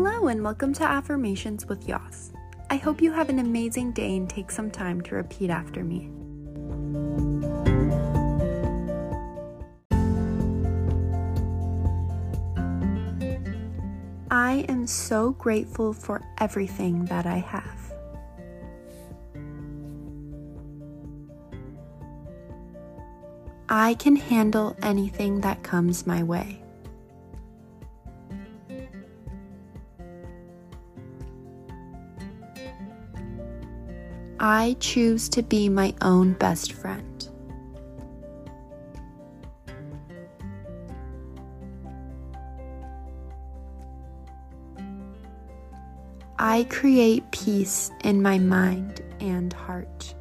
Hello, and welcome to Affirmations with Yas. I hope you have an amazing day and take some time to repeat after me. I am so grateful for everything that I have. I can handle anything that comes my way. I choose to be my own best friend. I create peace in my mind and heart.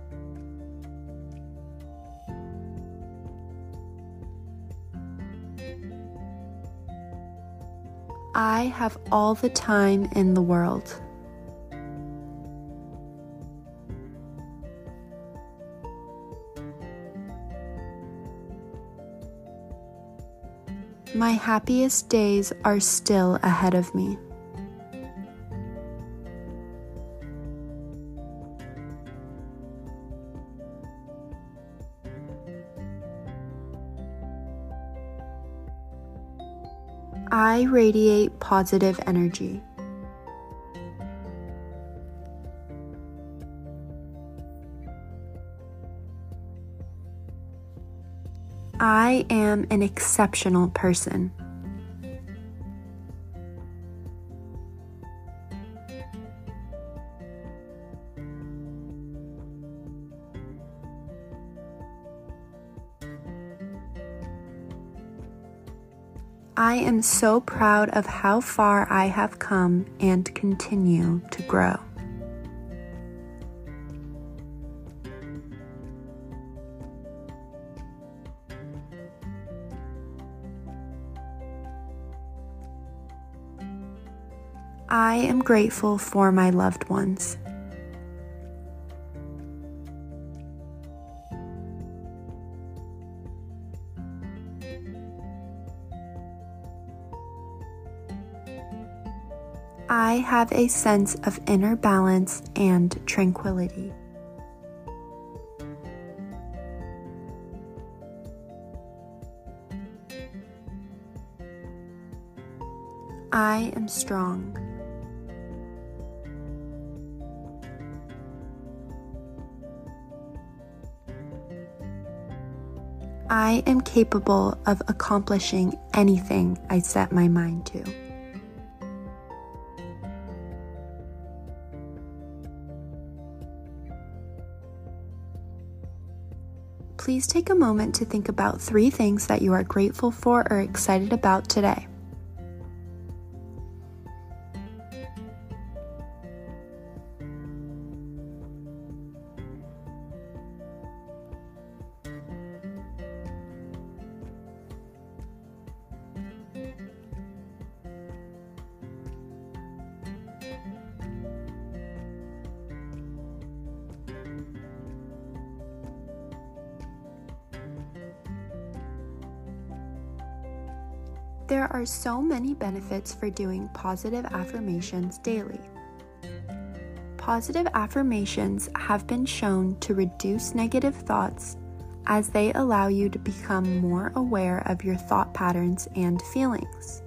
I have all the time in the world. My happiest days are still ahead of me. I radiate positive energy. I am an exceptional person. I am so proud of how far I have come and continue to grow. I am grateful for my loved ones. I have a sense of inner balance and tranquility. I am strong. I am capable of accomplishing anything I set my mind to. Please take a moment to think about three things that you are grateful for or excited about today. There are so many benefits for doing positive affirmations daily. Positive affirmations have been shown to reduce negative thoughts as they allow you to become more aware of your thought patterns and feelings.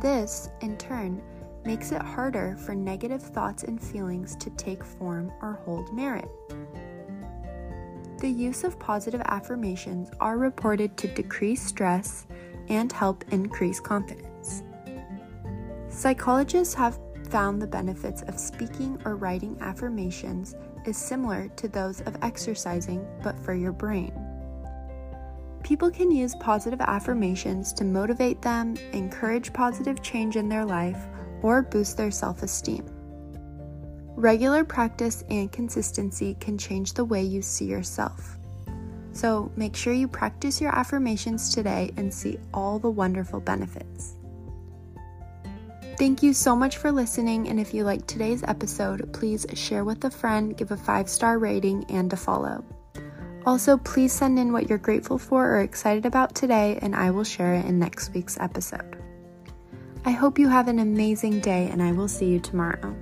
This, in turn, makes it harder for negative thoughts and feelings to take form or hold merit. The use of positive affirmations are reported to decrease stress and help increase confidence. Psychologists have found the benefits of speaking or writing affirmations is similar to those of exercising, but for your brain. People can use positive affirmations to motivate them, encourage positive change in their life, or boost their self esteem. Regular practice and consistency can change the way you see yourself. So make sure you practice your affirmations today and see all the wonderful benefits. Thank you so much for listening, and if you liked today's episode, please share with a friend, give a five star rating, and a follow. Also, please send in what you're grateful for or excited about today, and I will share it in next week's episode. I hope you have an amazing day, and I will see you tomorrow.